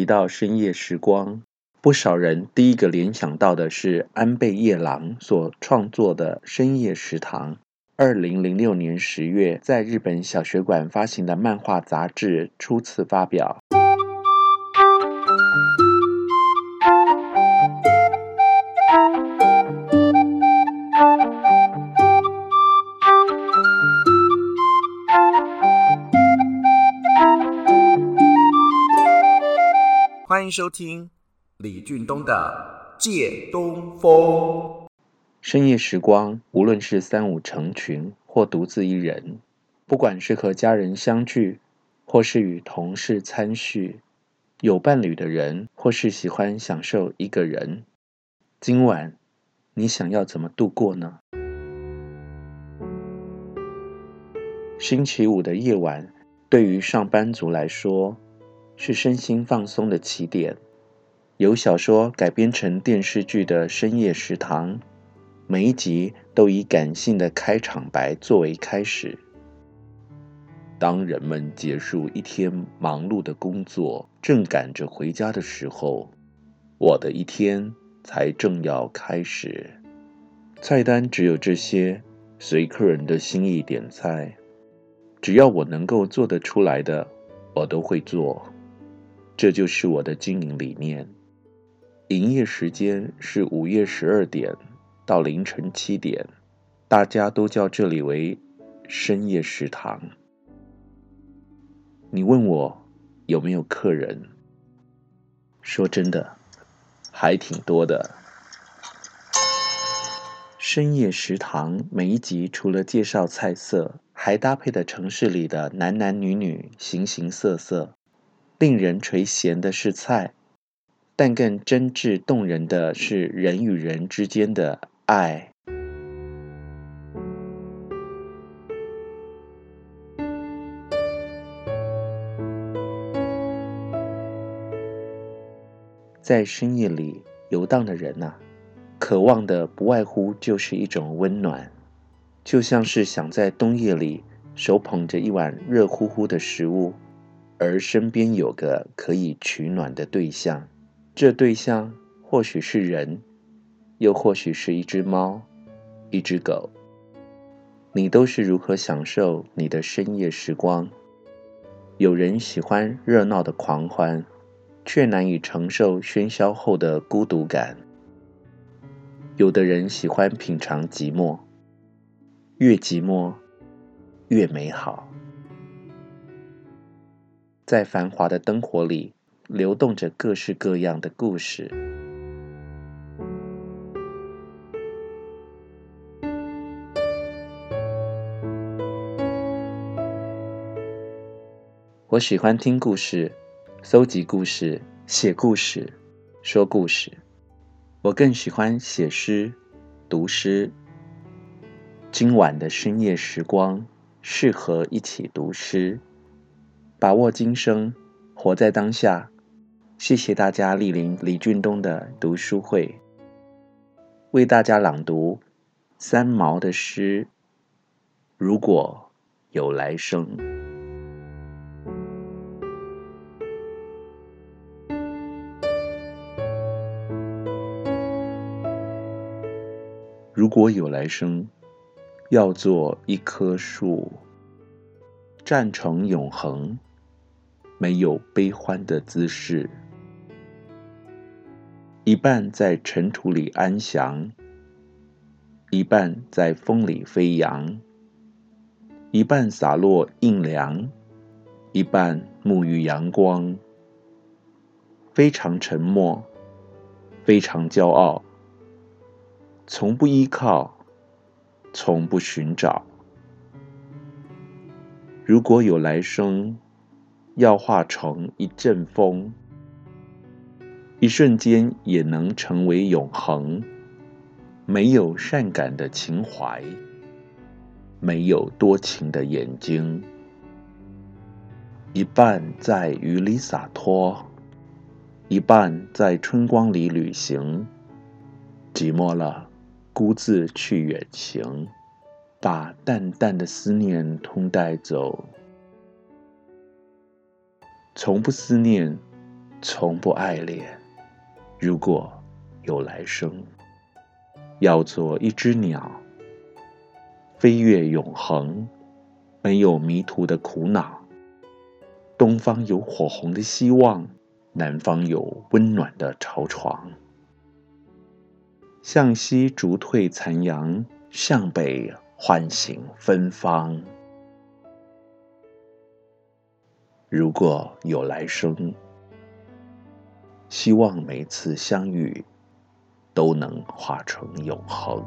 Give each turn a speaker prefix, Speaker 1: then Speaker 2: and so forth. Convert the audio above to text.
Speaker 1: 提到深夜时光，不少人第一个联想到的是安倍夜郎所创作的《深夜食堂》。二零零六年十月，在日本小学馆发行的漫画杂志初次发表。收听李俊东的《借东风》。深夜时光，无论是三五成群或独自一人，不管是和家人相聚，或是与同事参叙，有伴侣的人，或是喜欢享受一个人，今晚你想要怎么度过呢？星期五的夜晚，对于上班族来说，是身心放松的起点。由小说改编成电视剧的《深夜食堂》，每一集都以感性的开场白作为开始。当人们结束一天忙碌的工作，正赶着回家的时候，我的一天才正要开始。菜单只有这些，随客人的心意点菜。只要我能够做得出来的，我都会做。这就是我的经营理念。营业时间是午夜十二点到凌晨七点，大家都叫这里为深夜食堂。你问我有没有客人？说真的，还挺多的。深夜食堂每一集除了介绍菜色，还搭配的城市里的男男女女、形形色色。令人垂涎的是菜，但更真挚动人的是人与人之间的爱。在深夜里游荡的人呐，渴望的不外乎就是一种温暖，就像是想在冬夜里手捧着一碗热乎乎的食物。而身边有个可以取暖的对象，这对象或许是人，又或许是一只猫、一只狗。你都是如何享受你的深夜时光？有人喜欢热闹的狂欢，却难以承受喧嚣后的孤独感。有的人喜欢品尝寂寞，越寂寞越美好。在繁华的灯火里，流动着各式各样的故事。我喜欢听故事，搜集故事，写故事，说故事。我更喜欢写诗，读诗。今晚的深夜时光，适合一起读诗。把握今生，活在当下。谢谢大家莅临李俊东的读书会，为大家朗读三毛的诗。如果有来生，如果有来生，要做一棵树，站成永恒。没有悲欢的姿势，一半在尘土里安详，一半在风里飞扬，一半洒落阴凉，一半沐浴阳光。非常沉默，非常骄傲，从不依靠，从不寻找。如果有来生。要化成一阵风，一瞬间也能成为永恒。没有善感的情怀，没有多情的眼睛，一半在雨里洒脱，一半在春光里旅行。寂寞了，孤自去远行，把淡淡的思念通带走。从不思念，从不爱恋。如果有来生，要做一只鸟，飞越永恒，没有迷途的苦恼。东方有火红的希望，南方有温暖的巢床。向西逐退残阳，向北唤醒芬芳。如果有来生，希望每次相遇都能化成永恒。